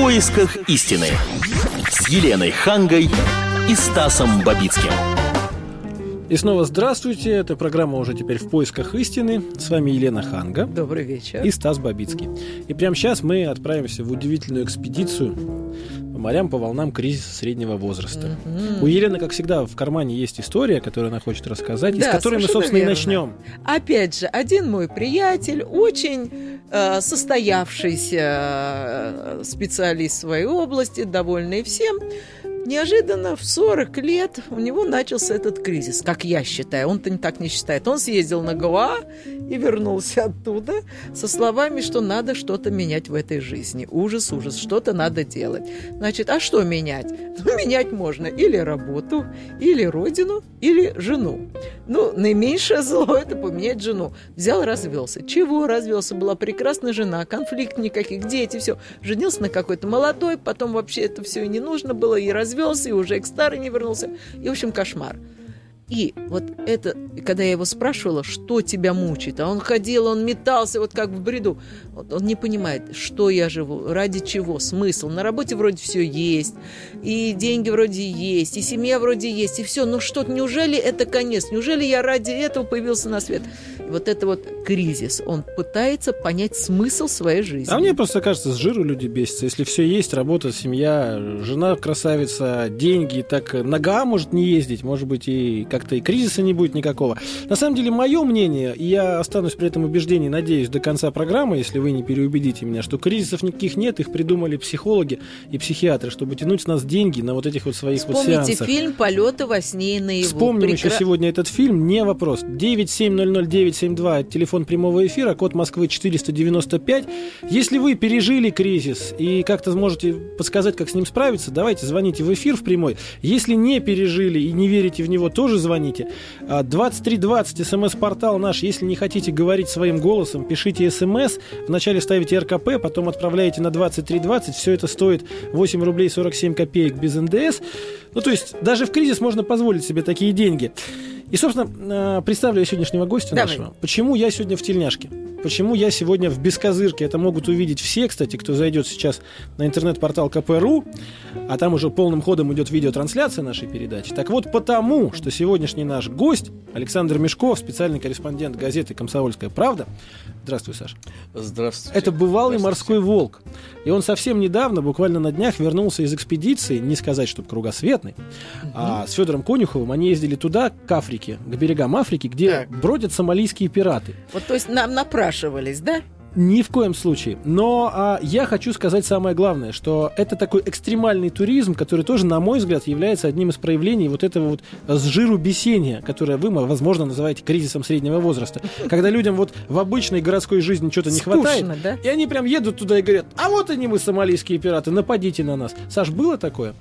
поисках истины» с Еленой Хангой и Стасом Бабицким. И снова здравствуйте. Это программа уже теперь в поисках истины. С вами Елена Ханга. Добрый вечер. И Стас Бабицкий. И прямо сейчас мы отправимся в удивительную экспедицию морям, по волнам кризиса среднего возраста. Мгм. У Елены, как всегда, в кармане есть история, которую она хочет рассказать, и с Да, которой мы, собственно, и верно. начнем. Опять же, один мой приятель, очень э, состоявшийся э, специалист в своей области, довольный всем, неожиданно в 40 лет у него начался этот кризис, как я считаю. Он-то не так не считает. Он съездил на Гоа и вернулся оттуда со словами, что надо что-то менять в этой жизни. Ужас, ужас, что-то надо делать. Значит, а что менять? Ну, менять можно или работу, или родину, или жену. Ну, наименьшее зло – это поменять жену. Взял, развелся. Чего развелся? Была прекрасная жена, конфликт никаких, дети, все. Женился на какой-то молодой, потом вообще это все и не нужно было, и развелся, и уже к старой не вернулся. И, в общем, кошмар. И вот это, когда я его спрашивала, что тебя мучает, а он ходил, он метался, вот как в бреду. Вот он не понимает, что я живу, ради чего, смысл. На работе вроде все есть, и деньги вроде есть, и семья вроде есть, и все. Ну что, неужели это конец? Неужели я ради этого появился на свет? И вот это вот кризис. Он пытается понять смысл своей жизни. А мне просто кажется, с жиру люди бесятся. Если все есть, работа, семья, жена красавица, деньги, так нога может не ездить, может быть, и как-то и кризиса не будет никакого. На самом деле, мое мнение, и я останусь при этом убеждении, надеюсь, до конца программы, если вы не переубедите меня, что кризисов никаких нет, их придумали психологи и психиатры, чтобы тянуть с нас деньги на вот этих вот своих вот Вспомните сеансах. фильм «Полеты во сне и наяву». Вспомним Прекра- еще сегодня этот фильм, не вопрос. 9700972, это телефон прямого эфира, код Москвы 495. Если вы пережили кризис и как-то сможете подсказать, как с ним справиться, давайте звоните в эфир в прямой. Если не пережили и не верите в него, тоже звоните. А, 2320, смс-портал наш. Если не хотите говорить своим голосом, пишите смс. Вначале ставите РКП, потом отправляете на 2320. Все это стоит 8 рублей 47 копеек без НДС. Ну, то есть, даже в кризис можно позволить себе такие деньги. И, собственно, э, представлю я сегодняшнего гостя Давай. нашего. Почему я сегодня в тельняшке? Почему я сегодня в бескозырке? Это могут увидеть все, кстати, кто зайдет сейчас на интернет-портал КПРУ, а там уже полным ходом идет видеотрансляция нашей передачи. Так вот, потому, что сегодняшний наш гость Александр Мешков, специальный корреспондент газеты «Комсомольская правда». Здравствуй, Саша. Здравствуйте. Это бывалый Здравствуйте. морской волк. И он совсем недавно, буквально на днях, вернулся из экспедиции, не сказать, чтобы кругосветной, а с Федором Конюховым они ездили туда, к Африке, к берегам Африки, где Так. бродят сомалийские пираты. Вот, то есть нам напрашивались, да? Ни в коем случае. Но а, я хочу сказать самое главное, что это такой экстремальный туризм, который тоже, на мой взгляд, является одним из проявлений вот этого вот с жиру бесения, которое вы, возможно, называете кризисом среднего возраста. Когда людям вот в обычной городской жизни что-то не хватает, да? и они прям едут туда и говорят, а вот они мы, сомалийские пираты, нападите на нас. Саш, было такое?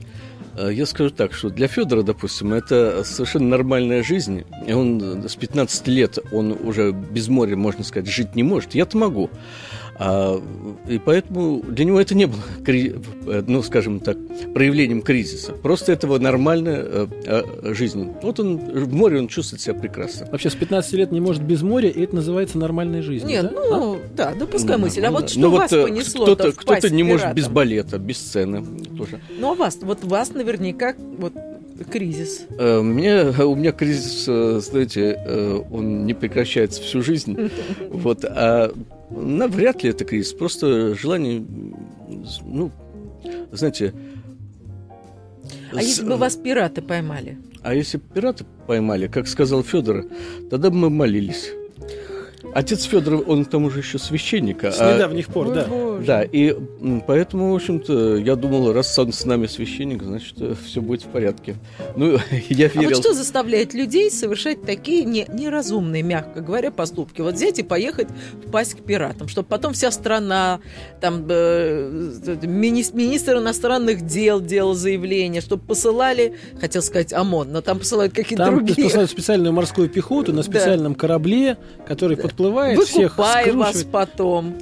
Э, Я скажу так, что для Федора, допустим, это совершенно нормальная жизнь. И он э, с 15 лет, он уже без моря, можно сказать, жить не может. Я-то могу. А, и поэтому для него это не было, э, ну, скажем так, проявлением кризиса. Просто это его нормальная э, э, жизнь. Вот он в море, он чувствует себя прекрасно. Вообще с 15 лет не может без моря, и это называется нормальной жизнью. Нет, да? ну, да, допускай Ну, мысль. А ну, вот да. что Ну, вас э, понесло-то Кто-то, кто-то не может без балета, без сцены тоже. Ну, а вас, вот вас наверняка вот кризис. Э, Мне, у меня кризис, знаете, он не прекращается всю жизнь. Вот, а навряд ли это кризис. Просто желание, ну, знаете... А с- если бы вас пираты поймали? а если бы пираты поймали, как сказал Федор, тогда бы мы молились. Отец Федора, он к тому же еще священник. С а- недавних пор, да. Боже. да, и поэтому, в общем-то, я думал, раз он с нами священник, значит, все будет в порядке. Ну, я А верил. вот что заставляет людей совершать такие не- неразумные, мягко говоря, поступки? Вот взять и поехать в пасть к пиратам, чтобы потом вся страна, там, э, мини- министр иностранных дел делал заявление, чтобы посылали, хотел сказать ОМОН, но там посылают какие-то Там другие. посылают специальную морскую пехоту на Да. специальном корабле, который подплывает, всех Выкупай вас потом.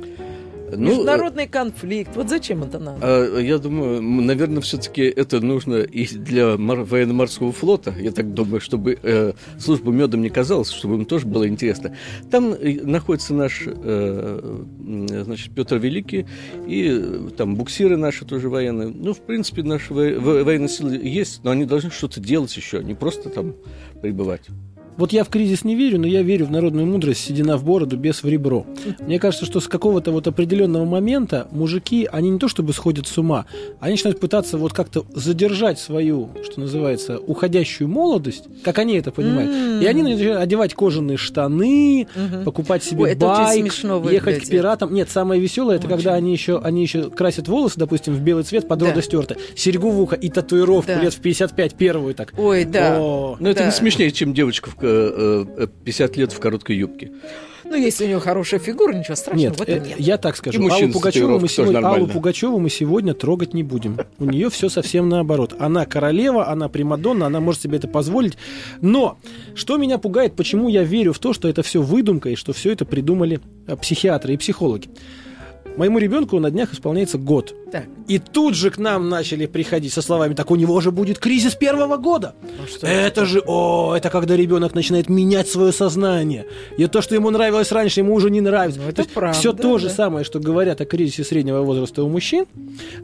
Ну, Международный конфликт. Вот зачем это надо? А, Я думаю, наверное, все-таки это нужно и для мор- военно-морского флота. Я так думаю, чтобы э, служба медом не казалась, чтобы им тоже было интересно. Там э, находится наш, э, значит, Петр Великий, и э, там буксиры наши тоже военные. Ну, в принципе, наши во- во- военные силы есть, но они должны что-то делать еще, не просто там пребывать. Вот я в кризис не верю, но я верю в народную мудрость «седина в бороду, без в ребро». Мне кажется, что с какого-то вот определенного момента мужики, они не то чтобы сходят с ума, они начинают пытаться вот как-то задержать свою, что называется, уходящую молодость, как они это понимают. М. И они начинают одевать кожаные штаны, Мгм. покупать себе Ой, это байк, смешно ехать к пиратам. Нет, самое веселое, это Очень. когда они еще, они еще красят волосы, допустим, в белый цвет, под Да. рода стерты, серьгу в ухо и татуировку Да. лет в 55 первую так. Ой, да. О, Но это Да. не смешнее, чем девочка в 50 лет в короткой юбке. Ну, если у него хорошая фигура, ничего страшного Нет, в э, этом нет. я так скажу. И Аллу Пугачеву, мы сегодня, Аллу. Пугачеву мы сегодня трогать не будем. У нее все совсем наоборот. Она королева, она примадонна, она может себе это позволить. Но что меня пугает, почему я верю в то, что это все выдумка и что все это придумали э, психиатры и психологи. Моему ребенку на днях исполняется год. Так, И тут же к нам начали приходить со словами, так у него же будет кризис первого года. ну что Это же, о, это когда ребенок начинает менять свое сознание. И то, что ему нравилось раньше, ему уже не нравится. Ну, это правда, все то же да. самое, что говорят о кризисе среднего возраста у мужчин,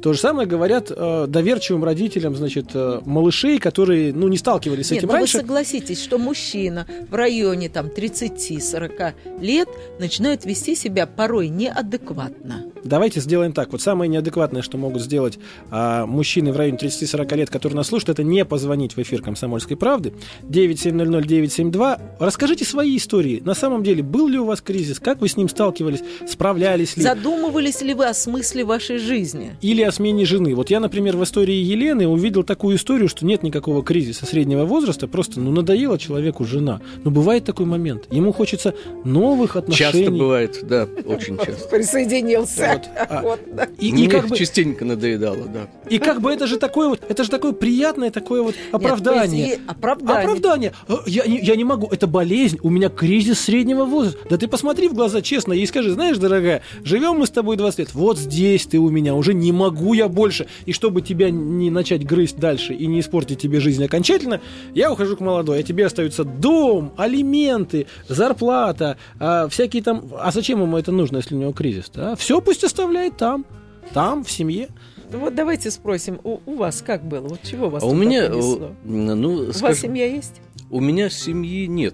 то же самое говорят э, доверчивым родителям, значит, э, малышей, которые, ну, не сталкивались с Нет, этим ну раньше. вы согласитесь, что мужчина в районе там 30-40 лет начинает вести себя порой неадекватно. Давайте сделаем так. Вот самое неадекватное, что могут сделать а, мужчины в районе 30-40 лет, которые нас слушают, это не позвонить в эфир «Комсомольской правды». 9700972. Расскажите свои истории. На самом деле, был ли у вас кризис? Как вы с ним сталкивались? Справлялись ли? Задумывались ли вы о смысле вашей жизни? Или о смене жены. Вот я, например, в истории Елены увидел такую историю, что нет никакого кризиса среднего возраста, просто ну надоела человеку жена. Но бывает такой момент. Ему хочется новых отношений. Часто бывает, да, очень часто. Присоединился. Вот, а- Вот, да. И, и как бы, частенько надоедало, да. и как бы это же такое вот, это же такое приятное такое вот оправдание. Нет, оправдание. Оправдание. Э, Я не, я не могу, это болезнь, у меня кризис среднего возраста. Да ты посмотри в глаза честно и скажи, знаешь, дорогая, живем мы с тобой 20 лет, вот здесь ты у меня, уже не могу я больше. И чтобы тебя не начать грызть дальше и не испортить тебе жизнь окончательно, я ухожу к молодой, а тебе остаются дом, алименты, зарплата, а, всякие там... А зачем ему это нужно, если у него кризис? Все пусть оставляет там, там, в семье. Ну Вот давайте спросим, у, у вас как было? Вот чего вас А у меня, понесло? э, ну, У вас скажем, семья есть? у меня семьи нет.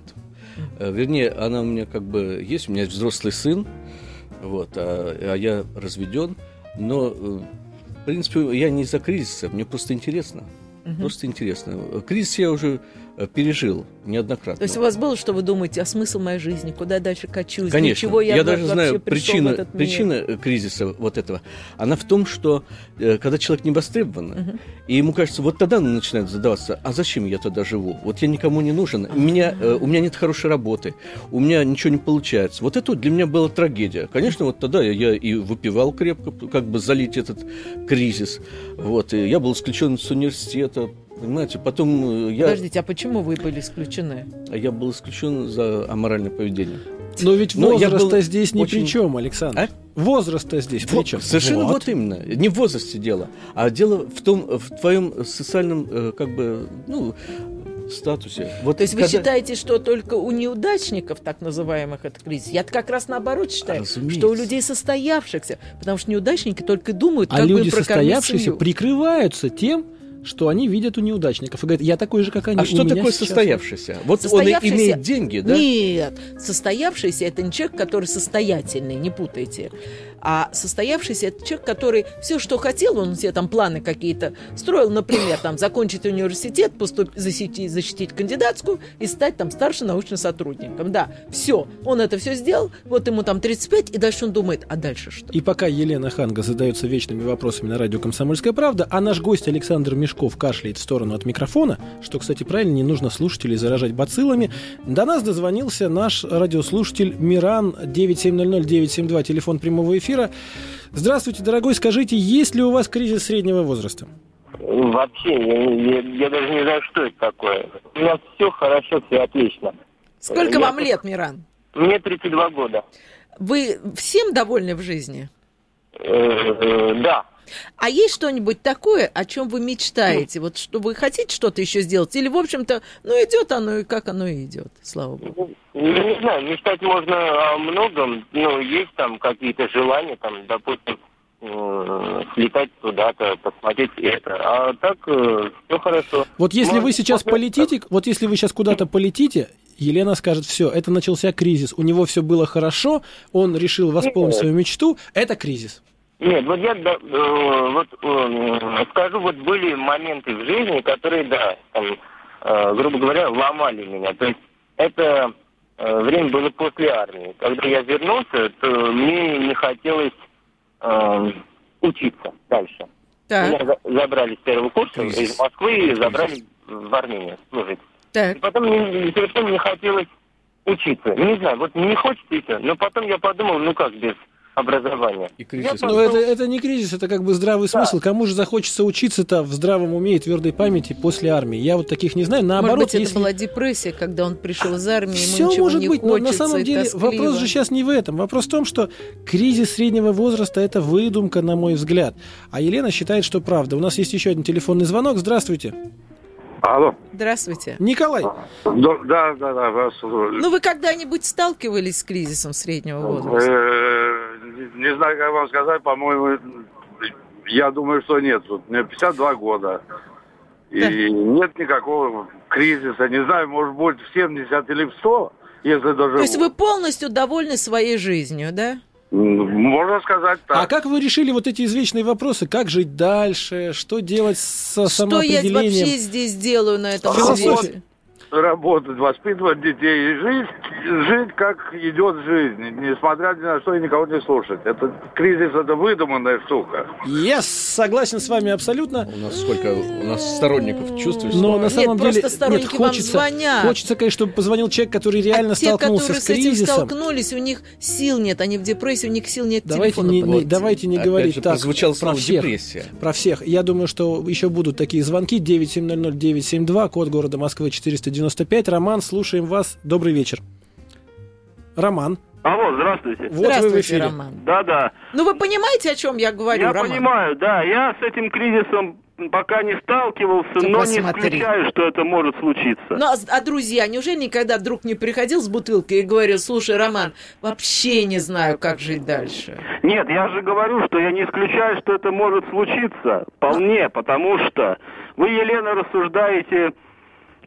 Э, Вернее, она у меня как бы есть, у меня есть взрослый сын, вот, а, а я разведен, но, э, в принципе, я не из-за кризиса, мне просто интересно. Мгм. Просто интересно. Кризис я уже пережил неоднократно. То есть у вас было, что вы думаете, а смысл моей жизни, куда дальше качусь, для Конечно, чего я, я даже знаю причину, причина э, кризиса вот этого. Она в том, что э, когда человек не востребован, Мгм. и ему кажется, вот тогда он начинает задаваться, а зачем я тогда живу? Вот я никому не нужен, меня, э, у меня нет хорошей работы, у меня ничего не получается. Вот это для меня была трагедия. Конечно, вот тогда я, я и выпивал крепко, как бы залить этот кризис. Вот, и я был исключен с университета, понимаете, потом э, я, Подождите, а почему вы были исключены? я был исключен за аморальное поведение. Но ведь Ну, был здесь ни очень- при чем, Александр. А? Возраста здесь при Вот, чем? Совершенно вот. именно. Не в возрасте дело, а дело в том, в твоем социальном, э, как бы, ну, статусе. Вот То есть вы когда- считаете, что только у неудачников, так называемых, это кризис? я как раз наоборот считаю, Разумеется. что у людей состоявшихся, потому что неудачники только думают, А как бы люди им прокормить состоявшиеся семью. прикрываются тем, что они видят у неудачников. И говорят, я такой же, как они. А что такое сейчас состоявшийся? Вот он Состоявшийся- имеет деньги, да? Нет, состоявшийся это не человек, который состоятельный, не путайте. А состоявшийся это человек, который все, что хотел, он себе там планы какие-то строил, например, там закончить университет, поступ... защитить, защитить кандидатскую и стать там старшим научным сотрудником. Да, все, он это все сделал, вот ему там 35, и дальше он думает, а дальше что? И пока Елена Ханга задается вечными вопросами на радио «Комсомольская правда», а наш гость Александр Мешков кашляет в сторону от микрофона, что, кстати, правильно, не нужно слушателей заражать бациллами, до нас дозвонился наш радиослушатель Миран 9700-972, телефон прямого эфира. Здравствуйте, дорогой, скажите, есть ли у вас кризис среднего возраста? Вообще, я, я- я даже не знаю, что это такое. У нас все хорошо, все отлично. Сколько Я вам тут- лет, Миран? Мне 32 года. Вы всем довольны в жизни? э, да. А есть что-нибудь такое, о чем вы мечтаете? Вот что вы хотите что-то еще сделать? Или, в общем-то, ну идет оно и как оно и идет, слава богу. Ну, не знаю, мечтать можно о многом, но есть там какие-то желания, там, допустим, э, слетать туда-то, посмотреть это. А так все хорошо. Вот если вы Может, сейчас может, полетите, вот если вы сейчас куда-то полетите, Елена скажет, все, это начался кризис, у него все было хорошо, он решил восполнить свою мечту, это кризис. Нет, вот я да, э, вот э, скажу, вот были моменты в жизни, которые, да, там, э, грубо говоря, ломали меня. То есть это э, время было после армии. Когда я вернулся, то мне не хотелось э, учиться дальше. Так, Меня за- забрали с первого курса Кризис. из Москвы и забрали в Армению служить. И так. потом мне совершенно не хотелось учиться. Не знаю, вот не хочется и. Но потом я подумал, ну как без образования. И кризис. Но это, это не кризис, это как бы здравый Да. смысл. Кому же захочется учиться-то в здравом уме и твердой памяти после армии? Я вот таких не знаю. Наоборот, Может быть, это если... была депрессия, когда он пришел из армии, ему Все ничего может не быть, хочется, но на самом деле тоскливо. вопрос же сейчас не в этом. Вопрос в том, что кризис среднего возраста это выдумка, на мой взгляд. А Елена считает, что правда. У нас есть еще один телефонный звонок. Здравствуйте. Алло. Здравствуйте. Николай. Да, да, да, вас слушаю. Ну, вы когда-нибудь сталкивались с кризисом среднего возраста? Не знаю, как вам сказать, по-моему, я думаю, что нет. Вот Мне 52 года. И Да. нет никакого кризиса. Не знаю, может быть, в 70 или в 100, если даже... То есть вы полностью довольны своей жизнью, да? Можно сказать так. А как вы решили вот эти извечные вопросы? Как жить дальше? Что делать со Что я самоопределением? вообще здесь делаю на этом свете? Работать, воспитывать детей и жить, жить как идет жизнь, несмотря ни на что и никого не слушать. Это кризис, это выдуманная штука. Я согласен с вами абсолютно. У нас сколько? У нас сторонников чувствуешь? Но на Нет, самом просто деле сторонники вам хочется, звонят. хочется, конечно, чтобы позвонил человек, который реально а те, столкнулся которые с с этим кризисом. столкнулись, у них сил нет, они в депрессии, у них сил нет Давайте телефона не, не- давайте не Опять говорить же, так прозвучало про слово всех. депрессия. Про всех. Я думаю, что еще будут такие звонки. 9700972, код города Москвы 495. Роман, слушаем вас. Добрый вечер. Роман, Алло, здравствуйте. вот вы в Здравствуйте, эфире. Роман. Да-да. Ну, вы понимаете, о чем я говорю, Я Роман? понимаю, да. Я с этим кризисом пока не сталкивался, Ты но не посмотри. исключаю, что это может случиться. Ну, а, а друзья, неужели никогда вдруг не приходил с бутылкой и говорил, слушай, Роман, вообще не знаю, как жить дальше? Нет, я же говорю, что я не исключаю, что это может случиться. Вполне, потому что вы, Елена, рассуждаете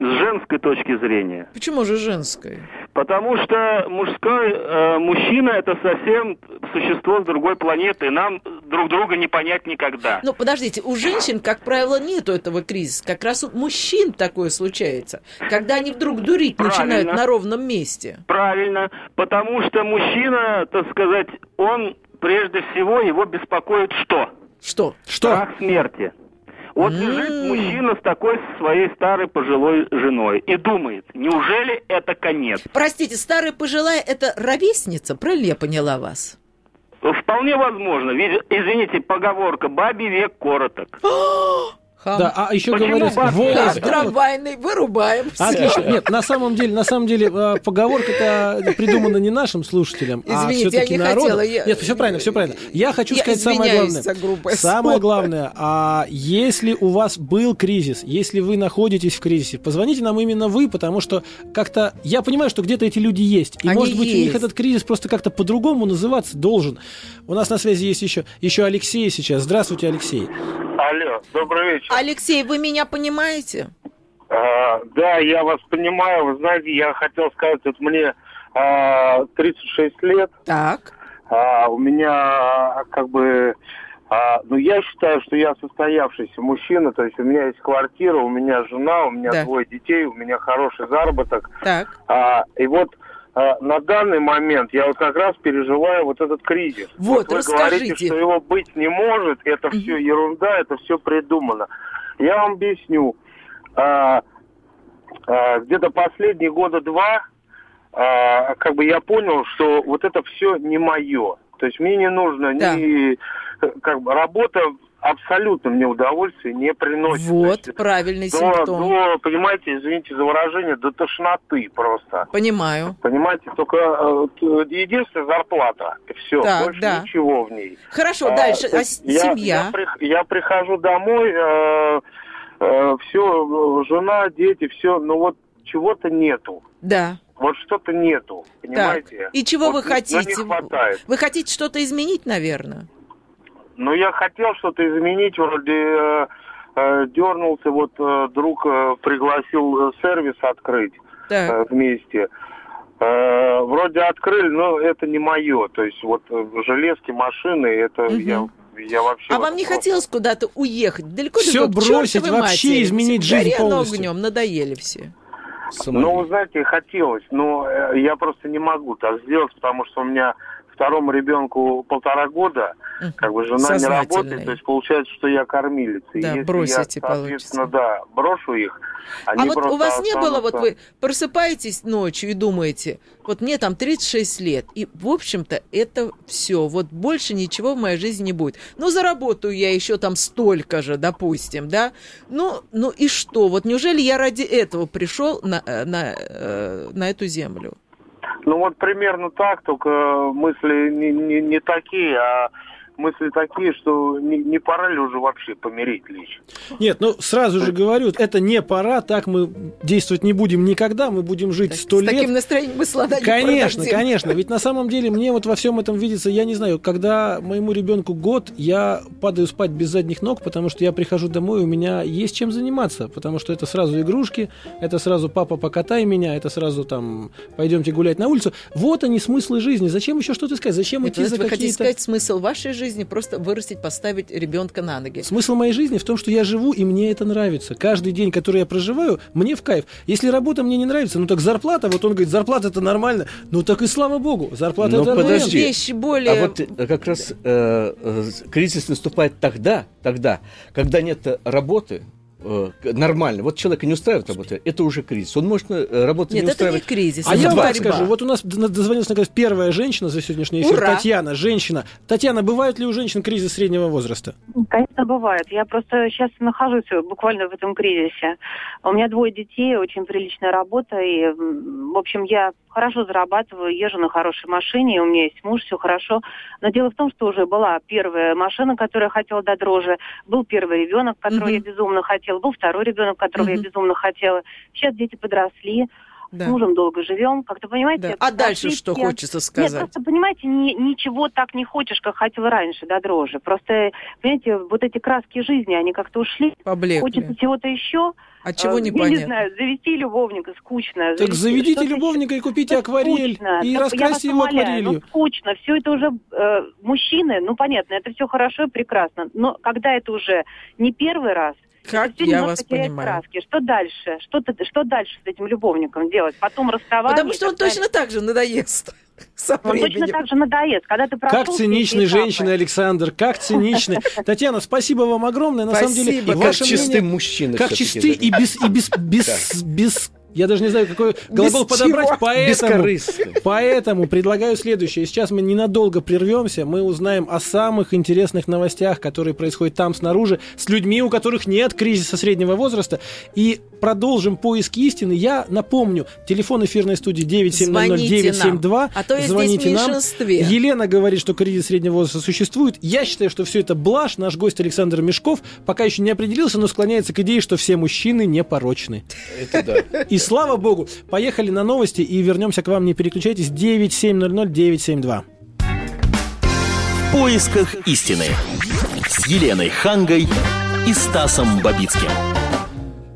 с женской точки зрения. Почему же женской? Потому что мужской э, мужчина это совсем существо с другой планеты. Нам друг друга не понять никогда. Ну, подождите, у женщин, как правило, нету этого кризиса. Как раз у мужчин такое случается, когда они вдруг дурить Правильно. начинают на ровном месте. Правильно, потому что мужчина, так сказать, он прежде всего его беспокоит что? Что? Что? Страх смерти. Вот лежит мужчина с такой своей старой пожилой женой и думает, неужели это конец? Простите, старая пожилая – это ровесница? Правильно я поняла вас? Вполне возможно. Ведь, извините, поговорка «бабий век короток». Хам. Да, а еще говорят, волос, да, трамвайный, вырубаем. Отлично. Нет, на самом деле, на самом деле, э, поговорка-то придумана не нашим слушателям, а Извините, все-таки я не народу. хотела, я- Нет, все правильно, все правильно. Я хочу Я сказать самое главное. Самое главное, а если у вас был кризис, если вы находитесь в кризисе, позвоните нам именно вы, потому что как-то я понимаю, что где-то эти люди есть, и Они может быть у них есть. этот кризис просто как-то по-другому называться должен. У нас на связи есть еще еще Алексей сейчас. Здравствуйте, Алексей. Алло, добрый вечер. Алексей, вы меня понимаете? А, да, я вас понимаю. Вы знаете, я хотел сказать, вот мне а, 36 лет, Так. а, у меня как бы, а, ну я считаю, что я состоявшийся мужчина, то есть у меня есть квартира, у меня жена, у меня Да. двое детей, у меня хороший заработок. Так. А, и вот на данный момент я вот как раз переживаю вот этот кризис. Вот, вы расскажите. говорите, что его быть не может, это все ерунда, это все придумано. Я вам объясню. А, а, где-то последние года два, а, как бы я понял, что вот это все не мое. То есть мне не нужно Да. ни э, как бы работа абсолютно мне удовольствия не приносит. Вот, есть правильный до, симптом. до, понимаете, извините за выражение, до тошноты просто. Понимаю. Понимаете, только э, единственная зарплата. Все, Так, больше да. ничего в ней. Хорошо, А, дальше. А я, семья? Я, прих- я прихожу домой, все, жена, дети, все, но вот чего-то нету. Да. Вот что-то нету, Так. понимаете? И чего Вот, вы хотите? не хватает. Вы хотите что-то изменить, наверное? Ну, я хотел что-то изменить, вроде э, э, дернулся, вот э, друг э, пригласил э, сервис открыть Так. э, вместе. Э, вроде открыли, но это не мое. То есть вот э, железки, машины, это Мгм. я, я вообще... А вот вам не просто- хотелось куда-то уехать? Далеко к бросить, вообще матери. изменить Все, жизнь оно полностью. огнем, надоели все. Сомали. Ну, вы знаете, хотелось, но э, я просто не могу так сделать, потому что у меня второму ребенку полтора года, как бы жена не работает, то есть получается, что я кормилица. И Да, если бросите, я, соответственно, получится. да, брошу их, они а вот у вас не было, вот останутся- вы просыпаетесь ночью и думаете, вот мне там 36 лет, и, в общем-то, это все, вот больше ничего в моей жизни не будет. Ну, заработаю я еще там столько же, допустим, да? Ну, ну и что? Вот неужели я ради этого пришел на, э, на, э, на эту землю? Ну вот примерно так, только мысли не, не, не такие, а мысли такие, что не, не пора ли уже вообще помирить лечь. Нет, ну сразу же говорю, это не пора, так мы действовать не будем никогда, мы будем жить сто С лет. таким настроением мы слона не Конечно, продадим. конечно. Ведь на самом деле мне вот во всем этом видится, я не знаю, когда моему ребенку год, я падаю спать без задних ног, потому что я прихожу домой, у меня есть чем заниматься, потому что это сразу игрушки, это сразу папа покатай меня, это сразу там пойдемте гулять на улицу. Вот они смыслы жизни. Зачем еще что-то сказать? Зачем Нет, идти вот за вы хотите какие-то... сказать, смысл вашей жизни просто вырастить, поставить ребенка на ноги. Смысл моей жизни в том, что я живу, и мне это нравится. Каждый день, который я проживаю, мне в кайф. Если работа мне не нравится, ну так зарплата, вот он говорит, зарплата это нормально. Ну так и слава богу, зарплата Ну, это подожди. Вещи более... А вот э, как раз э, э, кризис наступает тогда, тогда, когда нет работы нормально. Вот человека не устраивает работа, это уже кризис. Он может э, работу Нет, не это не устраивать. кризис, А это я вам так борьба. скажу, вот у нас дозвонилась наконец первая женщина за сегодняшний эфир, Ура! Татьяна, женщина. Татьяна, бывает ли у женщин кризис среднего возраста? Конечно, бывает. Я просто сейчас нахожусь буквально в этом кризисе. У меня двое детей, очень приличная работа, и, в общем, я хорошо зарабатываю, езжу на хорошей машине, у меня есть муж, все хорошо. Но дело в том, что уже была первая машина, которую я хотела до дрожи, был первый ребенок, которого Мгм. я безумно хотела, был второй ребенок, которого я Мгм. безумно хотела. Сейчас дети подросли, Да. с мужем долго живем, как-то понимаете. Да. А дальше что хочется Нет, сказать? просто, понимаете, ни- ничего так не хочешь, как хотела раньше, до дрожи. Просто, понимаете, вот эти краски жизни, они как-то ушли. Поблекли. Хочется чего-то еще. А чего Э, не Я не знаю, завести любовника скучно. Так заведите что-то любовника и купите еще. акварель, Скучно. и Ну, я раскрасьте его умоляю, акварелью. Ну, скучно. Все это уже э, мужчины, ну, понятно, это все хорошо и прекрасно. Но когда это уже не первый раз, Как я вас понимаю. краски. Что дальше? Что, ты- что дальше с этим любовником делать? Потом расставание. Потому что он далее. точно так же надоест со Он точно так же надоест. Когда ты Как циничный этапы. женщины, Александр, как циничный. Татьяна, спасибо вам огромное. На самом деле, Спасибо. Как ваше чисты мнение, мужчины. как всё-таки, чисты да. и без, и без, без, без, я даже не знаю, какой глагол Без подобрать, чего? поэтому, поэтому предлагаю следующее. Сейчас мы ненадолго прервемся, мы узнаем о самых интересных новостях, которые происходят там снаружи, с людьми, у которых нет кризиса среднего возраста, и продолжим поиски истины. Я напомню, телефон эфирной студии 9700972. А то я здесь в Звоните нам. Елена говорит, что кризис среднего возраста существует. Я считаю, что все это блажь. Наш гость Александр Мешков пока еще не определился, но склоняется к идее, что все мужчины непорочны. Это да. И слава богу, поехали на новости и вернемся к вам. Не переключайтесь. 9700-972. В поисках истины. С Еленой Хангой и Стасом Бабицким.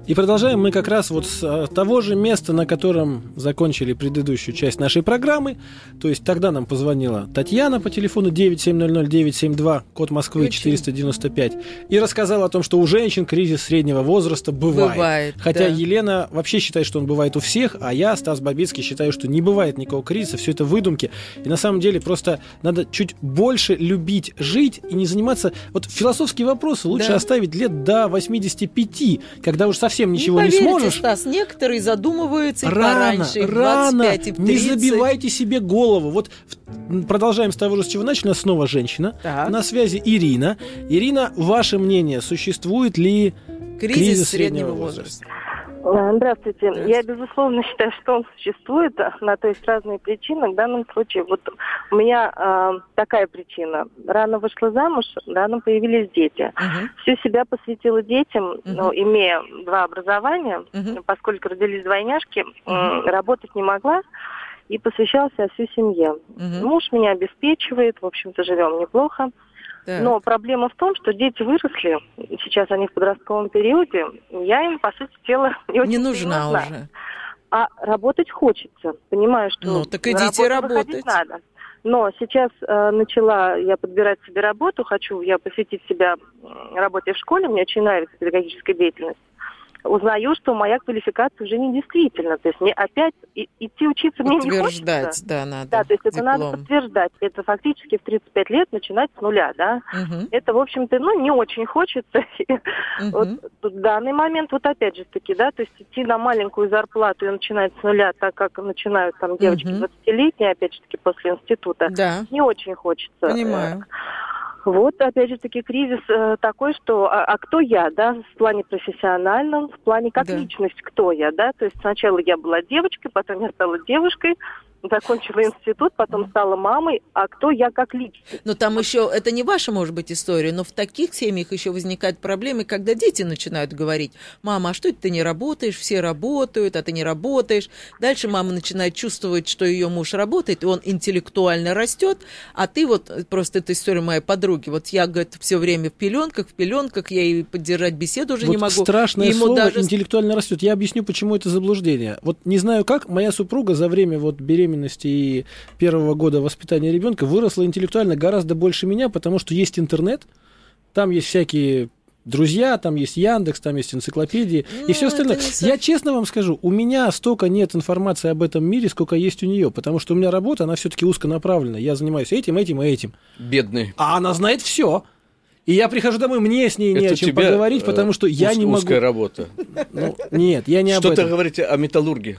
И продолжаем мы как раз вот с э, того же места, на котором закончили предыдущую часть нашей программы. То есть тогда нам позвонила Татьяна по телефону 9700972, код Москвы Очень. 495, и рассказала о том, что у женщин кризис среднего возраста бывает. Бывает, Хотя да. Елена вообще считает, что он бывает у всех, а я, Стас Бабицкий, считаю, что не бывает никакого кризиса, все это выдумки. И на самом деле просто надо чуть больше любить жить и не заниматься... Вот философские вопросы лучше Да. оставить лет до 85, когда уже совсем совсем ничего не, поверите, сможешь. Стас, некоторые задумываются Рано, пораньше, и рано, 25, и в 30. не забивайте себе голову. Вот продолжаем с того же, с чего начали. У нас снова женщина. Так. На связи Ирина. Ирина, ваше мнение, существует ли Кризис, кризис среднего среднего возраста. Э, Здравствуйте. Я, безусловно, считаю, что он существует, а, на то есть разные причины. В данном случае вот у меня э, такая причина. Рано вышла замуж, рано появились дети. Мгм. Всю себя посвятила детям, Мгм. но имея два образования, Мгм. поскольку родились двойняшки, м, Мгм. работать не могла и посвящалась всю семье. Мгм. Муж меня обеспечивает, в общем-то, живем неплохо. Так. Но проблема в том, что дети выросли, сейчас они в подростковом периоде, я им, по сути дела, не очень не нужна нужна. уже. А работать хочется. Понимаю, что Ну, так идите работать. надо. Но сейчас э, начала я подбирать себе работу, хочу я посвятить себя работе в школе, мне очень нравится педагогическая деятельность. Узнаю, что моя квалификация уже не действительна. То есть мне опять и- идти учиться мне не хочется. Подтверждать, да, надо. Да, то есть это надо диплом. подтверждать. Это фактически в 35 лет начинать с нуля, да. Мгм. Это, в общем-то, ну, не очень хочется. Мгм. Вот в данный момент, вот опять же таки, да, то есть идти на маленькую зарплату и начинать с нуля, так как начинают там девочки Мгм. 20-летние, опять же таки, после института, Да, не очень хочется. понимаю. Вот, опять же таки, кризис э, такой, что а, а кто я, да, в плане профессиональном, в плане как Да. личность, кто я, да, то есть сначала я была девочкой, потом я стала девушкой, закончила институт, потом стала мамой, а кто я как личность? Но там еще, это не ваша, может быть, история, но в таких семьях еще возникают проблемы, когда дети начинают говорить, мама, а что это ты не работаешь, все работают, а ты не работаешь. Дальше мама начинает чувствовать, что ее муж работает, и он интеллектуально растет, а ты вот, просто это история моей подруги, вот я, говорит, все время в пеленках, в пеленках, я и поддержать беседу уже вот не могу. страшное ему слово даже интеллектуально растет. Я объясню, почему это заблуждение. Вот не знаю как, моя супруга за время вот беременности и первого года воспитания ребенка выросла интеллектуально гораздо больше меня, потому что есть интернет, там есть всякие друзья, там есть Яндекс, там есть энциклопедии Ну, и все остальное. не Я честно вам скажу, у меня столько нет информации об этом мире, сколько есть у нее, потому что у меня работа, она все-таки узконаправленная. Я занимаюсь этим, этим и этим. Бедный. А она знает все. И я прихожу домой, мне с ней не Это о чем поговорить, э, потому что я уз- не могу. Узкая работа. Ну, нет, я не об Что-то этом. говорите о металлурге.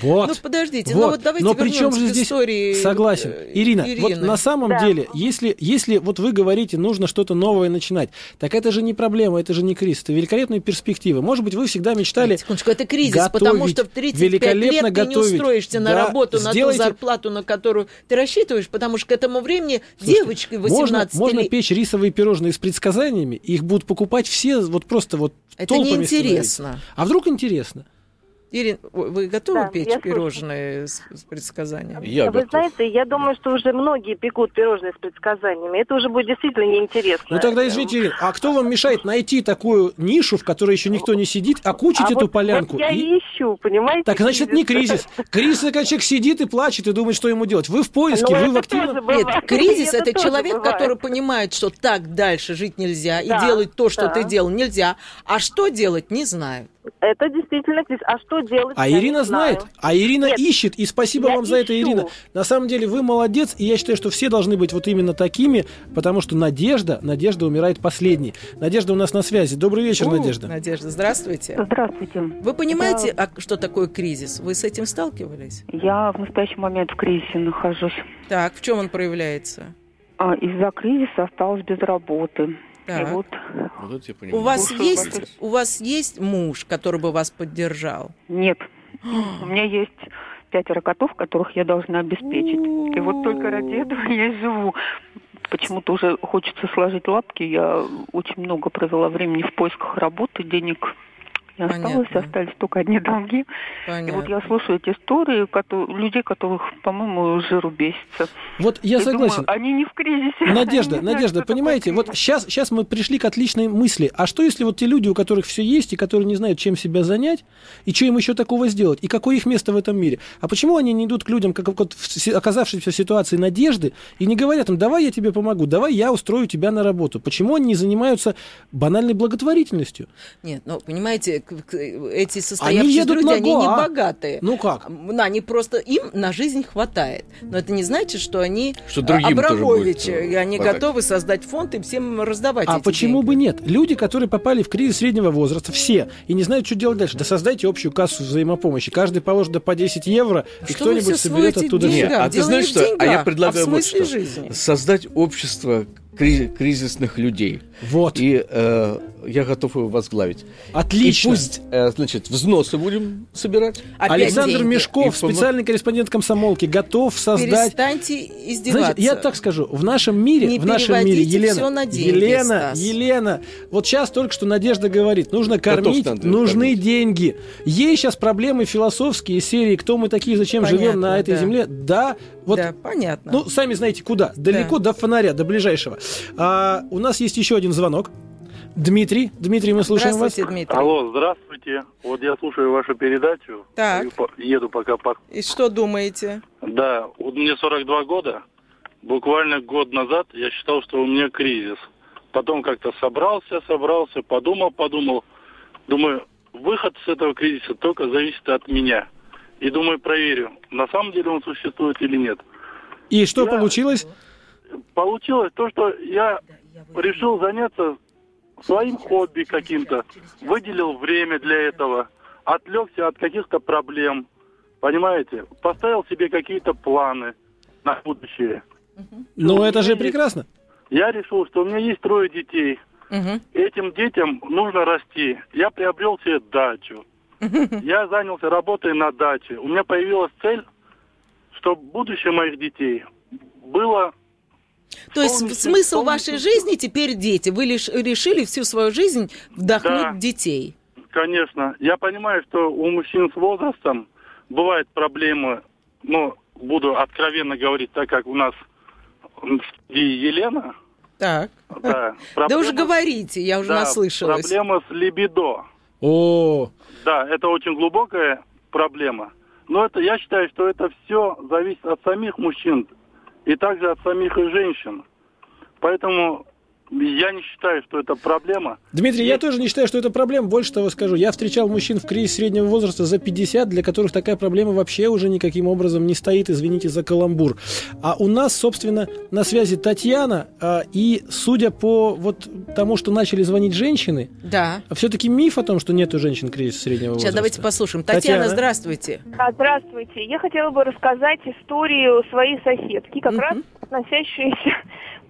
Вот. Ну, подождите, Вот. ну вот давайте Но при чем же к здесь истории согласен, Ирина, вот Ирины. на самом Да. деле, если если вот вы говорите, нужно что-то новое начинать, так это же не проблема, это же не кризис, это великолепные перспективы. Может быть, вы всегда мечтали Секундочку, это кризис, готовить, потому что в 35 великолепно лет ты не готовить. устроишься на Да, работу, на сделайте- ту зарплату, на которую ты рассчитываешь, потому что к этому времени Слушайте, девочки можно, 18 можно лет... печь рисовые пирожные с предсказаниями, их будут покупать все вот просто вот Это неинтересно. А вдруг интересно? Ирина, ой, вы готовы Да, печь пирожные с, с предсказаниями? Я Вы готов. знаете, я думаю, что уже многие пекут пирожные с предсказаниями. Это уже будет действительно неинтересно. Ну тогда, извините, Ирина, а кто вам мешает найти такую нишу, в которой еще никто не сидит, окучить А эту вот- полянку? вот я и- ищу, понимаете? Так значит не кризис. Кризис, это когда человек сидит и плачет и думает, что ему делать. Вы в поиске, Ну, вы это в активном... Нет, кризис это, тоже человек, бывает. который понимает, что так дальше жить нельзя, Да, и делать то, что да. ты делал, нельзя. А что делать, не знаю. Это действительно кризис. А что делать? А Ирина знаю. знает, а Ирина Нет, ищет, и спасибо вам за это, ищу. Ирина. На самом деле вы молодец, и я считаю, что все должны быть вот именно такими, потому что надежда, надежда умирает последней. Надежда у нас на связи. Добрый вечер, У, Надежда. Надежда, здравствуйте. Здравствуйте. Вы понимаете, а что такое кризис? Вы с этим сталкивались? Я в настоящий момент в кризисе нахожусь. Так, в чем он проявляется? А, из-за кризиса осталась без работы. Так. И вот Вот это я У понимаю. вас Слушаю есть, вас. у вас есть муж, который бы вас поддержал? нет. У меня есть пятеро котов, которых я должна обеспечить. И вот только ради этого я и живу. Почему-то уже хочется сложить лапки. Я очень много провела времени в поисках работы, денег не осталось, Понятно. остались только одни долги. И Понятно. вот я слушаю эти истории кото- людей, которых, по-моему, жиру бесится. Вот я И согласен. думаю, они не в кризисе. Они Надежда, знают, Надежда, такое понимаете, вот сейчас, сейчас мы пришли к отличной мысли. А что если вот те люди, у которых все есть, и которые не знают, чем себя занять, и что им еще такого сделать, и какое их место в этом мире? А почему они не идут к людям, как вот оказавшимся в ситуации надежды, и не говорят им, давай я тебе помогу, давай я устрою тебя на работу? Почему они не занимаются банальной благотворительностью? Нет, ну, понимаете, к- эти состоявшиеся едут люди, на они не Гоа. богатые. Ну как? Они просто им на жизнь хватает. Но это не значит, что они Что а, Абрамовичи, будет, и они хватать. готовы создать фонд и всем раздавать А эти почему деньги. бы нет? Люди, которые попали в кризис среднего возраста, все, и не знают, что делать дальше. Да создайте общую кассу взаимопомощи. Каждый положит да по 10 евро, и Что вы кто-нибудь соберет оттуда деньгам? все. а ты знаешь не в что? А я деньгах, предлагаю а вот что. жизни. Создать общество кризисных людей. Вот. И э, я готов его возглавить. Отлично. И пусть, э, значит, взносы будем собирать. Опять Александр деньги. Мешков, И помо- специальный корреспондент комсомолки, готов создать Перестаньте издеваться. Знаете, я так скажу, в нашем мире, Не в нашем мире, Елена, на деньги, Елена, Стас. Елена, вот сейчас только что Надежда говорит, нужно кормить, Андрей, нужны кормить. деньги. Ей сейчас проблемы философские серии, кто мы такие, зачем Понятно, живем на этой да. земле. Да, вот Да, понятно. Ну, сами знаете, куда. Далеко до фонаря, до ближайшего. А, у нас есть еще один звонок. Дмитрий. Дмитрий, мы слушаем вас. Дмитрий. Алло, здравствуйте. Вот я слушаю вашу передачу. Так. Еду пока по... И что думаете? Да, вот мне 42 года. Буквально год назад я считал, что у меня кризис. Потом как-то собрался, собрался, подумал, подумал. Думаю, выход с этого кризиса только зависит от меня. И думаю, проверю, на самом деле он существует или нет. И что Я- получилось? Получилось то, что я решил заняться своим хобби каким-то, выделил время для этого, отвлекся от каких-то проблем, понимаете, поставил себе какие-то планы на будущее. Ну, это же прекрасно. Я решил, что у меня есть трое детей. Мгм. Этим детям нужно расти. Я приобрел себе дачу. Я занялся работой на даче. У меня появилась цель, чтобы будущее моих детей было То есть Полностью- смысл полностью вашей жизни теперь дети. Вы лишь решили всю свою жизнь вдохнуть Да. детей. Конечно. Я понимаю, что у мужчин с возрастом бывают проблемы, ну, буду откровенно говорить, так как у нас студии Елена. Так. Да, Да уже проблема- говорите, я уже да, наслышалась. Проблема с либидо. О, Да, это очень глубокая проблема. Но это, я считаю, что это все зависит от самих мужчин и также от самих женщин. Поэтому я не считаю, что это проблема. Дмитрий, я тоже не считаю, что это проблема. Больше того скажу. Я встречал мужчин в кризис среднего возраста за 50, для которых такая проблема вообще уже никаким образом не стоит. Извините за каламбур. А у нас, собственно, на связи Татьяна. а, И судя по вот тому, что начали звонить женщины, Да. все-таки миф о том, что нету женщин кризиса среднего возраста. Сейчас давайте послушаем. Татьяна, Татьяна. здравствуйте. А, Здравствуйте. Я хотела бы рассказать историю своей соседки, как Мгм. раз относящуюся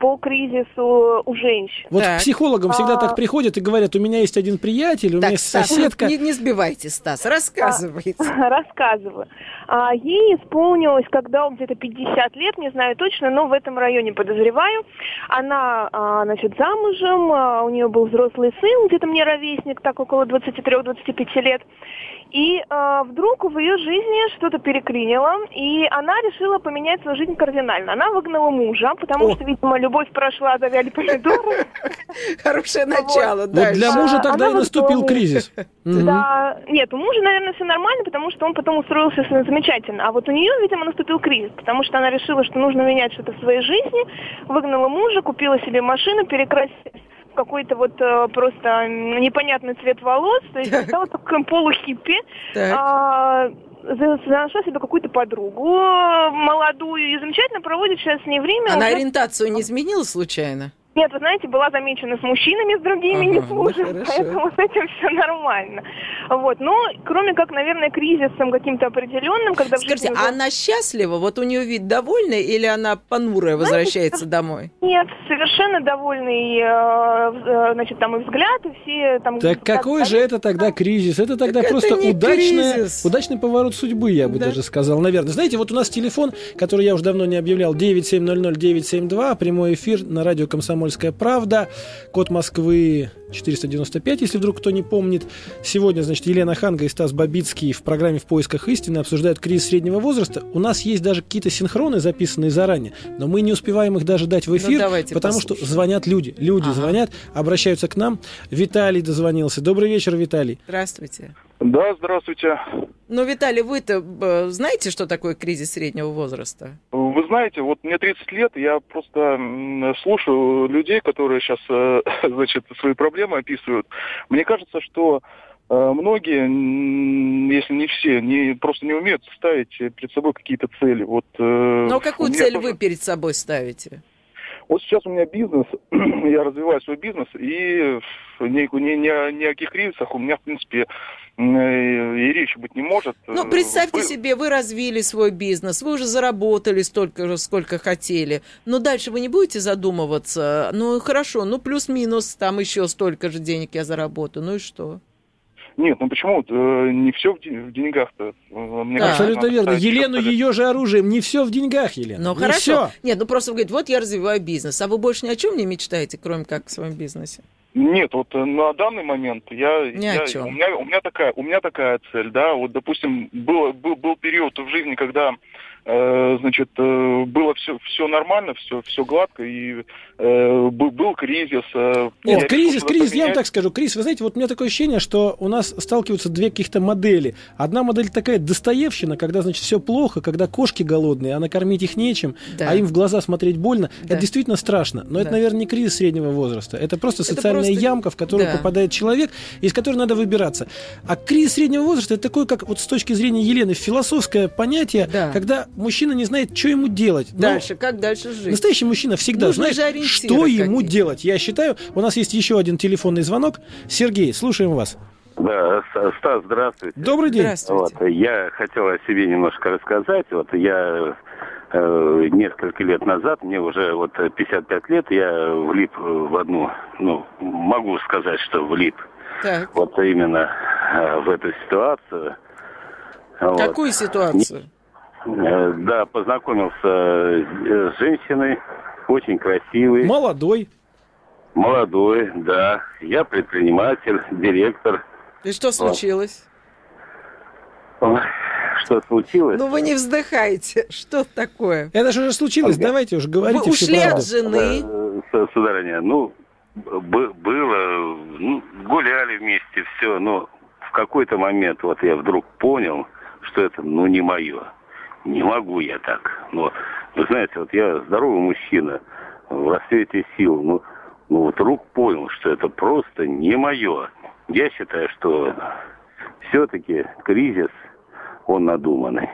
по кризису у женщин. Вот Так. к психологам всегда А. так приходят и говорят, у меня есть один приятель, у меня Так, есть Стас, соседка. не, не сбивайте, Стас, рассказывайте. Рассказываю. А, ей исполнилось, когда где-то 50 лет, не знаю точно, но в этом районе подозреваю. Она, а, значит, замужем, а, у нее был взрослый сын, где-то мне ровесник, так около 23-25 лет. И а, вдруг в ее жизни что-то переклинило, и она решила поменять свою жизнь кардинально. Она выгнала мужа, потому О. что, видимо, любовь прошла, завяли помидоры. Хорошее начало. Вот дальше. для мужа тогда и наступил кризис. Да, нет, у мужа, наверное, все нормально, потому что он потом устроился замечательно. А вот у нее, видимо, наступил кризис, потому что она решила, что нужно менять что-то в своей жизни, выгнала мужа, купила себе машину, перекрасилась в какой-то вот э, просто непонятный цвет волос, то есть стала таким полухиппи. Так. А, нашла себе какую-то подругу молодую и замечательно проводит сейчас с ней время. Она Уже- ориентацию не изменила случайно? Нет, вы знаете, была замечена с мужчинами, с другими, не Ага, с ну мужем, хорошо. поэтому с этим все нормально. Вот, но кроме как, наверное, кризисом каким-то определенным, когда в Скажите, жизни а уже- она счастлива? Вот у нее вид довольный или она понурая возвращается домой? Нет, совершенно довольный, э, э, значит, там и взгляд, и все там... Так какой же это тогда кризис? Это тогда Так это просто не удачная, кризис. удачный поворот судьбы, я бы Да. даже сказал, наверное. Знаете, вот у нас телефон, который я уже давно не объявлял, 9700-972, прямой эфир на радио «Комсомольская правда», код Москвы 495, если вдруг кто не помнит. Сегодня, значит, Елена Ханга и Стас Бабицкий в программе «В поисках истины» обсуждают кризис среднего возраста. У нас есть даже какие-то синхроны, записанные заранее, но мы не успеваем их даже дать в эфир, Ну, потому что послушаем. звонят люди. Люди Ага. звонят, обращаются к нам. Виталий дозвонился. Добрый вечер, Виталий. Здравствуйте. Да, здравствуйте. Ну, Виталий, вы-то э, знаете, что такое кризис среднего возраста? Вы знаете, вот мне 30 лет, я просто слушаю людей, которые сейчас, значит, свои проблемы описывают. Мне кажется, что э, многие, если не все, не, просто не умеют ставить перед собой какие-то цели. Вот, э, Но Ну, какую меня цель тоже- вы перед собой ставите? Вот сейчас у меня бизнес, я развиваю свой бизнес, и ни, ни, ни, ни о каких кризисах у меня, в принципе, и речи быть не может. Ну, Э, представьте вы- себе, вы развили свой бизнес, вы уже заработали столько же, сколько хотели. Но дальше вы не будете задумываться, ну, хорошо, ну, плюс-минус, там еще столько же денег я заработаю, ну и что? Нет, ну почему? Э, Не все в, ден- в деньгах-то. Э, мне Да. кажется, Абсолютно верно. Елену четко- ее же оружием. Не все в деньгах, Елена. Ну, Не хорошо. всё. Нет, ну, просто вы говорите, вот я развиваю бизнес, а вы больше ни о чем не мечтаете, кроме как о своем бизнесе? Нет, вот э, на данный момент я, Ни о я- чем. у меня у меня такая у меня такая цель, да, вот допустим был был, был период в жизни, когда э, значит э, было все все нормально, все все гладко и э, был, был кризис. э, Нет, кризис, кризис, я вам поменять. так скажу, кризис, вы знаете, вот у меня такое ощущение, что у нас сталкиваются две каких-то модели. Одна модель такая достоевщина, когда, значит, все плохо, когда кошки голодные, а накормить их нечем, Да. а им в глаза смотреть больно. Да. Это действительно страшно. Но это, Да. наверное, не кризис среднего возраста. Это просто Это социальная просто- ямка, в которую да. попадает человек, из которой надо выбираться. А кризис среднего возраста это такое, как вот с точки зрения Елены, философское понятие, Да. когда мужчина не знает, что ему делать. Но Дальше, как дальше жить? Настоящий мужчина всегда Нужны же знает, что ему делать. Я считаю, у нас есть еще один телефонный звонок. Сергей, слушаем вас. Да, Стас, здравствуйте. Добрый день. Здравствуйте. Вот, я хотел о себе немножко рассказать. Вот я э, несколько лет назад, мне уже вот 55 лет, я влип в одну, ну, могу сказать, что влип Так, вот именно э, в эту ситуацию. Вот. какую ситуацию? Э, Да, познакомился э, с женщиной, очень красивой, Молодой. молодой, да. Я предприниматель, директор. И что случилось? Что случилось? Ну, вы не вздыхаете. Что такое? Это же уже случилось. Ага. Давайте уже говорите Вы ушли от жены. Э, Сударыня, ну, б- было, ну, гуляли вместе, все, но в какой-то момент вот я вдруг понял, что это, ну, не мое. Не могу я так. Но, вы знаете, вот я здоровый мужчина, в расцвете сил, ну, ну, вот вдруг понял, что это просто не мое. Я считаю, что все-таки кризис, он надуманный.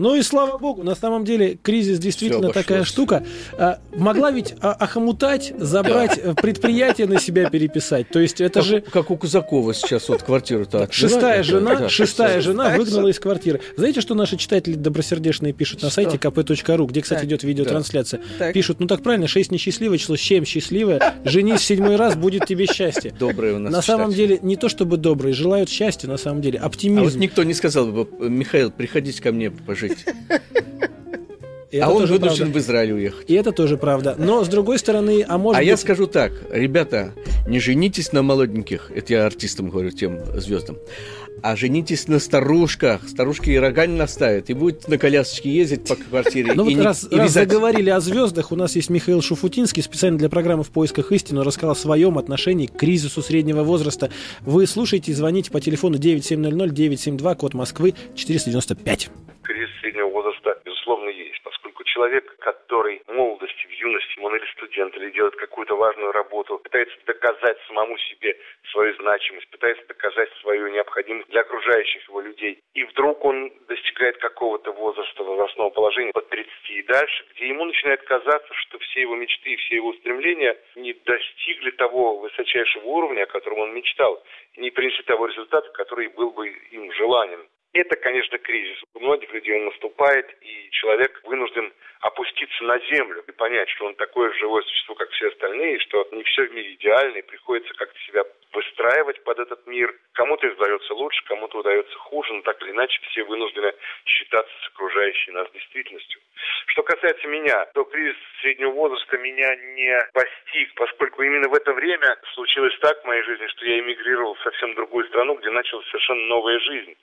Ну и слава богу, на самом деле кризис действительно обошлось. такая штука. А, могла ведь а, охомутать, забрать э, предприятие на себя переписать. То есть это Как, же как у Кузакова сейчас вот квартиру-то шестая Да, жена, да. шестая жена выгнала из квартиры. Знаете, что наши читатели добросердечные пишут на сайте kp.ru, где, кстати, Так. идет видеотрансляция? Так. Пишут, ну так правильно, 6 несчастливое число, 7 счастливое. Женись в седьмой раз, будет тебе счастье. Добрые у нас На самом читатели. деле, не то чтобы добрые, желают счастья, на самом деле, А вот оптимизм. никто не сказал бы, Михаил, приходите ко мне пожить. И это а он вынужден правда. в Израиль уехать. И это тоже правда. Но, с другой стороны, а может а я скажу так, ребята, не женитесь на молоденьких, это я артистам говорю, тем звездам, а женитесь на старушках. Старушки и рога не наставят, и будете на колясочке ездить по квартире Ну вот не- раз, раз заговорили о звездах, у нас есть Михаил Шуфутинский, специально для программы «В поисках истины», рассказал о своем отношении к кризису среднего возраста. Вы слушаете и звоните по телефону 9700-972, код Москвы 495. Среднего возраста, безусловно, есть, поскольку человек, который в молодости, в юности, он или студент, или делает какую-то важную работу, пытается доказать самому себе свою значимость, пытается доказать свою необходимость для окружающих его людей. И вдруг он достигает какого-то возраста, возрастного положения, от 30 и дальше, где ему начинает казаться, что все его мечты и все его устремления не достигли того высочайшего уровня, о котором он мечтал, не принесли того результата, который был бы им желанен. Это, конечно, кризис. У многих людей он наступает, и человек вынужден опуститься на землю и понять, что он такое живое существо, как все остальные, и что не все в мире идеально, и приходится как-то себя выстраивать под этот мир. Кому-то это удается лучше, кому-то удается хуже, но так или иначе все вынуждены считаться с окружающей нас действительностью. Что касается меня, то кризис среднего возраста меня не постиг, поскольку именно в это время случилось так в моей жизни, что я эмигрировал в совсем другую страну, где началась совершенно новая жизнь.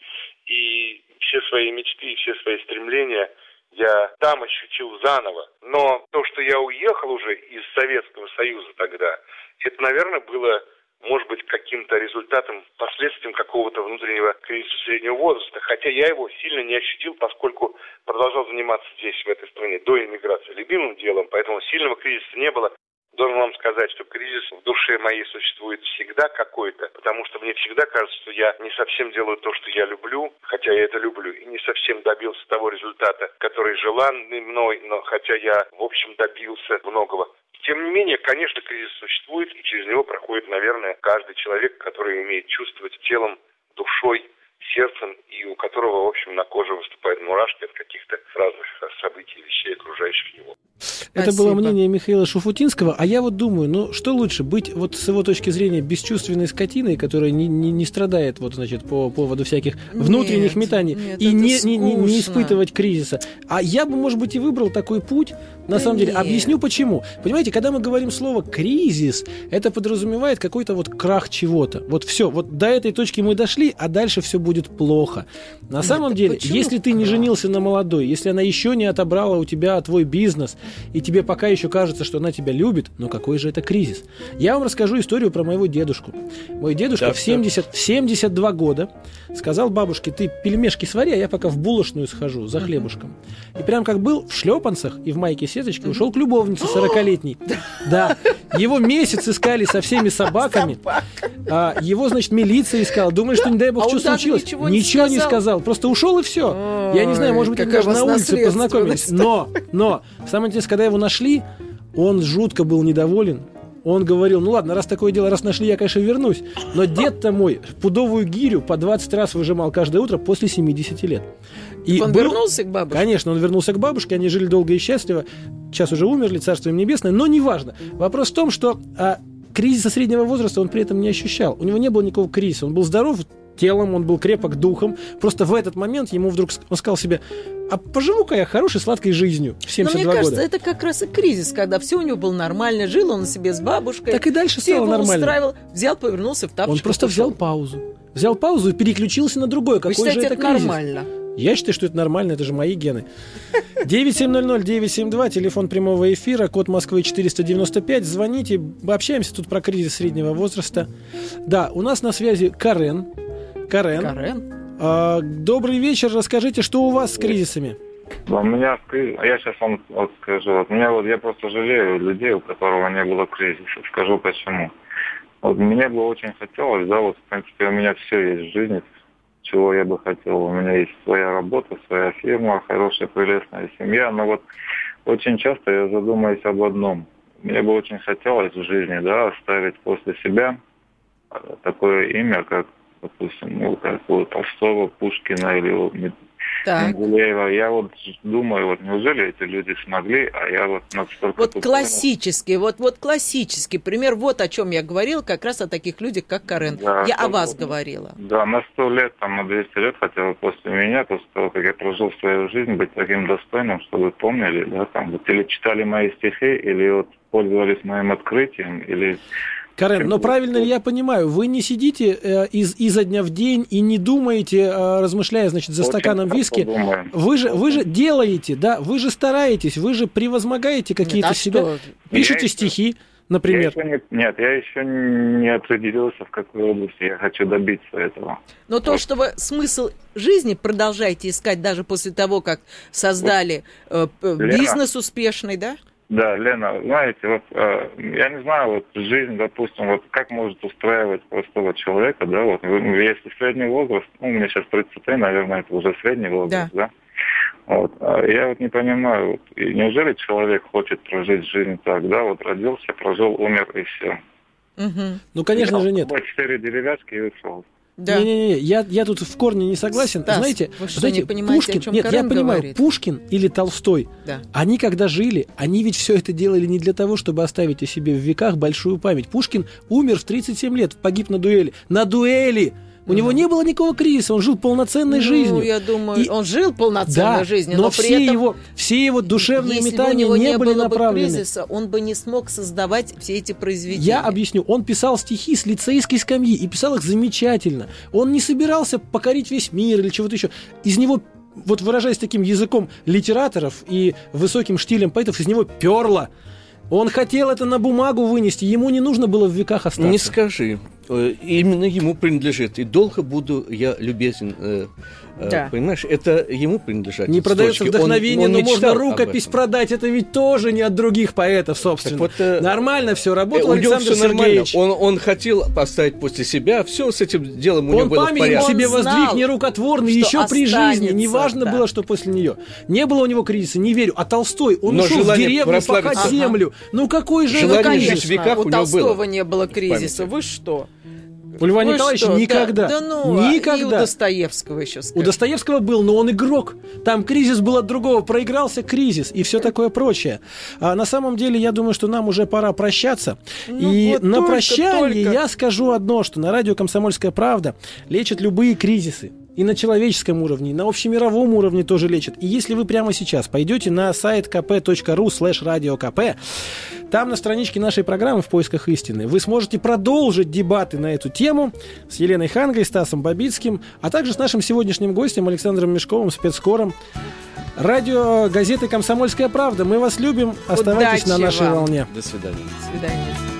И все свои мечты, все свои стремления я там ощутил заново. Но то, что я уехал уже из Советского Союза тогда, это, наверное, было, может быть, каким-то результатом, последствием какого-то внутреннего кризиса среднего возраста. Хотя я его сильно не ощутил, поскольку продолжал заниматься здесь, в этой стране, до иммиграции, любимым делом, поэтому сильного кризиса не было. Должен вам сказать, что кризис в душе моей существует всегда какой-то, потому что мне всегда кажется, что я не совсем делаю то, что я люблю, хотя я это люблю, и не совсем добился того результата, который желанный мной, но хотя я, в общем, добился многого. Тем не менее, конечно, кризис существует, и через него проходит, наверное, каждый человек, который умеет чувствовать телом, душой, сердцем, и у которого, в общем, на коже выступают мурашки от каких-то разных событий, вещей, окружающих его. Это Спасибо. было мнение Михаила Шуфутинского, а я вот думаю, ну что лучше, быть вот с его точки зрения бесчувственной скотиной, которая не, не, не страдает вот, значит, по поводу всяких внутренних Нет, метаний, нет, и не, не, не, не испытывать кризиса. А я бы, может быть, и выбрал такой путь, на Да самом деле. нет. Объясню почему. Понимаете, когда мы говорим слово кризис, это подразумевает какой-то вот крах чего-то. Вот все, вот до этой точки мы дошли, а дальше все будет плохо. На самом так деле, почему если ты не женился на молодой, если она еще не отобрала у тебя твой бизнес, и тебе пока еще кажется, что она тебя любит, но какой же это кризис? Я вам расскажу историю про моего дедушку. Мой дедушка Так, в, 70, в 72 года сказал бабушке, ты пельмешки свари, а я пока в булочную схожу за хлебушком. И прям как был в шлепанцах и в майке сеточке ушел к любовнице 40-летней. Да, его месяц искали со всеми собаками. А, его, значит, милиция искала. Думали, что не дай бог, А что даже случилось. ничего не не сказал? сказал. Просто ушел и все. Я не знаю, может быть, они даже на улице познакомились. Но, но, самое интересное, когда его нашли, он жутко был недоволен. Он говорил, ну ладно, раз такое дело, раз нашли, я, конечно, вернусь. Но дед-то мой пудовую гирю по 20 раз выжимал каждое утро после 70 лет. И Он был- вернулся к бабушке? Конечно, он вернулся к бабушке, они жили долго и счастливо. Сейчас уже умерли, царство им небесное, но неважно. Вопрос в том, что а, кризиса среднего возраста он при этом не ощущал. У него не было никакого кризиса. Он был здоров телом, он был крепок духом. Просто в этот момент ему вдруг он сказал себе, а поживу-ка я хорошей, сладкой жизнью в Но 72 мне кажется, года. это как раз и кризис, когда все у него было нормально, жил он себе с бабушкой. Так и дальше все стало его нормально. устраивал, взял, повернулся в тапочках. Он просто взял ушел. паузу. Взял паузу и переключился на другое. Вы Какой считаете, же это, это кризис? нормально? Я считаю, что это нормально, это же мои гены. 970-972, телефон прямого эфира, код Москвы 495. Звоните, общаемся тут про кризис среднего возраста. Да, у нас на связи Карен. Карен. Карен? А, добрый вечер, расскажите, что у вас с кризисами? У меня кризис, я сейчас вам вот скажу, вот, меня вот, я просто жалею людей, у которого не было кризиса. Скажу почему. Вот мне бы очень хотелось, да, вот, в принципе, у меня все есть в жизни, чего я бы хотел. У меня есть своя работа, своя фирма, хорошая, прелестная семья, но вот очень часто я задумаюсь об одном. Мне бы очень хотелось в жизни, да, оставить после себя такое имя, как, допустим, ну, как у Толстого, Пушкина или у Так. Менделеева. Я вот думаю, вот неужели эти люди смогли, а я вот настолько... Вот классический, вот, вот классический пример, вот о чем я говорила, как раз о таких людях, как Карен. Да, я о вас вот. говорила. Да, на сто лет, там, на 200 лет хотя бы после меня, после того, как я прожил свою жизнь, быть таким достойным, чтобы помнили, да, там, вот, или читали мои стихи, или вот пользовались моим открытием, или... Карен, но правильно ли я понимаю, вы не сидите э, из, изо дня в день и не думаете, э, размышляя, значит, за Очень стаканом виски, вы же, вы же делаете, да, вы же стараетесь, вы же превозмогаете какие-то а себя, что? пишете Я еще- стихи, Я например. еще не- нет, я еще не определился, в какой области я хочу добиться этого. Но то, что вы смысл жизни продолжаете искать даже после того, как создали э, Лена. бизнес успешный, да? Да, Лена, знаете, вот э, я не знаю, вот жизнь, допустим, вот как может устраивать простого человека, да, вот вы- ну, если средний возраст, ну, у меня сейчас 33, наверное, это уже средний возраст, да. Вот. А я вот не понимаю, вот, и неужели человек хочет прожить жизнь так, да, вот родился, прожил, умер и все. Мгм. Ну, конечно же, нет. Четыре деревяшки и ушел. Да. Не-не-не, я, я тут в корне не согласен. Стас, знаете, вы что, знаете, не понимаете, Пушкин, о чем нет, я Карен понимаю, говорит? Пушкин или Толстой, Да. они когда жили, они ведь все это делали не для того, чтобы оставить о себе в веках большую память. Пушкин умер в 37 лет, погиб на дуэли. На дуэли! У него не было никакого кризиса, он жил полноценной Ну, жизнью. я думаю, И- он жил полноценной да, жизнью, но, но, при все, этом его, все его душевные если бы у метания него не, не были было направлены. бы кризиса, он бы не смог создавать все эти произведения. Я объясню. Он писал стихи с лицейской скамьи и писал их замечательно. Он не собирался покорить весь мир или чего-то еще. Из него, вот выражаясь таким языком литераторов и высоким штилем поэтов, из него перло. Он хотел это на бумагу вынести, ему не нужно было в веках остаться. Не скажи. Э, именно ему принадлежит. И долго буду я любезен. э, э, Да. Понимаешь, это ему принадлежат. Не продается строчки. Он- вдохновение, он но можно рукопись продать. Это ведь тоже не от других поэтов, собственно. Нормально все работал Э, него Александр все нормально. Сергеевич. Он, он хотел поставить после себя. Все с этим делом у него Он было в памятник порядке. себе Он воздвиг нерукотворный еще при жизни. Неважно да. было, что после нее. Не было у него кризиса, не верю. А Толстой, он Но ушел в деревню пахать Ага. землю. Ну какой же Желание это в веках у, у него Толстого было. не было В кризиса. Вы что? У Льва Вы Николаевича что? Да- никогда. Да, ну, а и у никогда. Достоевского еще У скажи. Достоевского был, но он игрок. Там кризис был от другого. Проигрался кризис и все такое прочее. А на самом деле, я думаю, что нам уже пора прощаться. Ну и вот на только, прощание только. я скажу одно, что на радио «Комсомольская правда» лечат любые кризисы. И на человеческом уровне, и на общемировом уровне тоже лечат. И если вы прямо сейчас пойдете на сайт kp.ru слэш радиокп, там на страничке нашей программы «В поисках истины» вы сможете продолжить дебаты на эту тему с Еленой Хангой, Стасом Бабицким, а также с нашим сегодняшним гостем Александром Мешковым, спецкором. Радио газеты «Комсомольская правда». Мы вас любим. Оставайтесь Удачи на нашей вам. волне. До свидания. До свидания.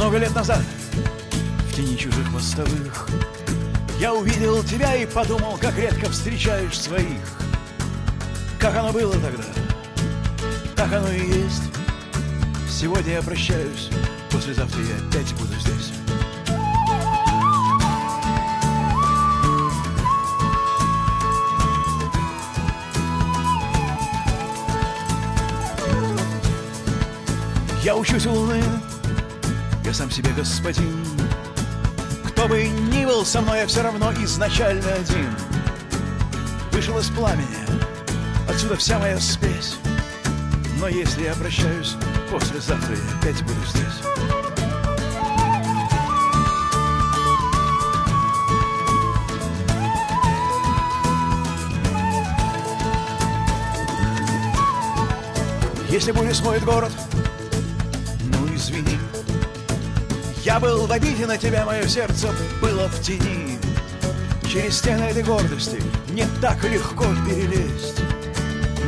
Много лет назад, в тени чужих мостовых, Я увидел тебя и подумал, как редко встречаешь своих. Как оно было тогда, так оно и есть. Сегодня я прощаюсь, послезавтра я опять буду здесь. Я учусь у луны, я сам себе господин. Кто бы ни был со мной, я все равно изначально один. Вышел из пламени, отсюда вся моя спесь. Но если я прощаюсь, послезавтра я опять буду здесь. Если буря смоет город, Я был в обиде на тебя, мое сердце было в тени. Через стены этой гордости не так легко перелезть.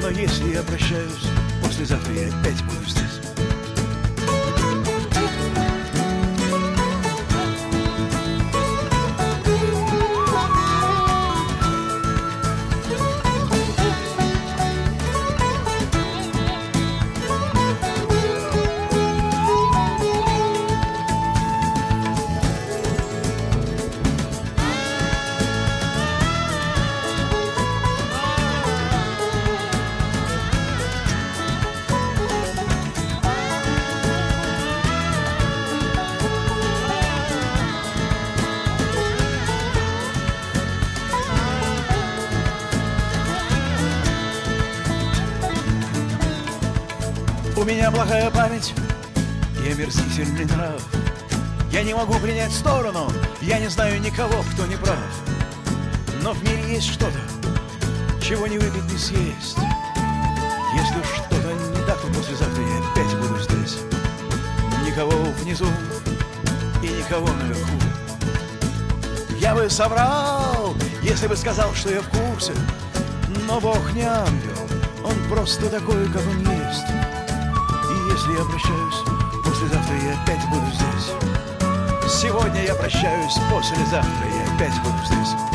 Но если я прощаюсь, послезавтра я опять буду здесь. У меня плохая память и омерзительный нрав. Я не могу принять сторону, я не знаю никого, кто не прав. Но в мире есть что-то, чего не выпить, не съесть. Если что-то не так, то послезавтра я опять буду здесь. Никого внизу и никого наверху. Я бы соврал, если бы сказал, что я в курсе. Но Бог не ангел, он просто такой, как он есть. Если я прощаюсь, послезавтра я опять буду здесь. Сегодня я прощаюсь, послезавтра я опять буду здесь.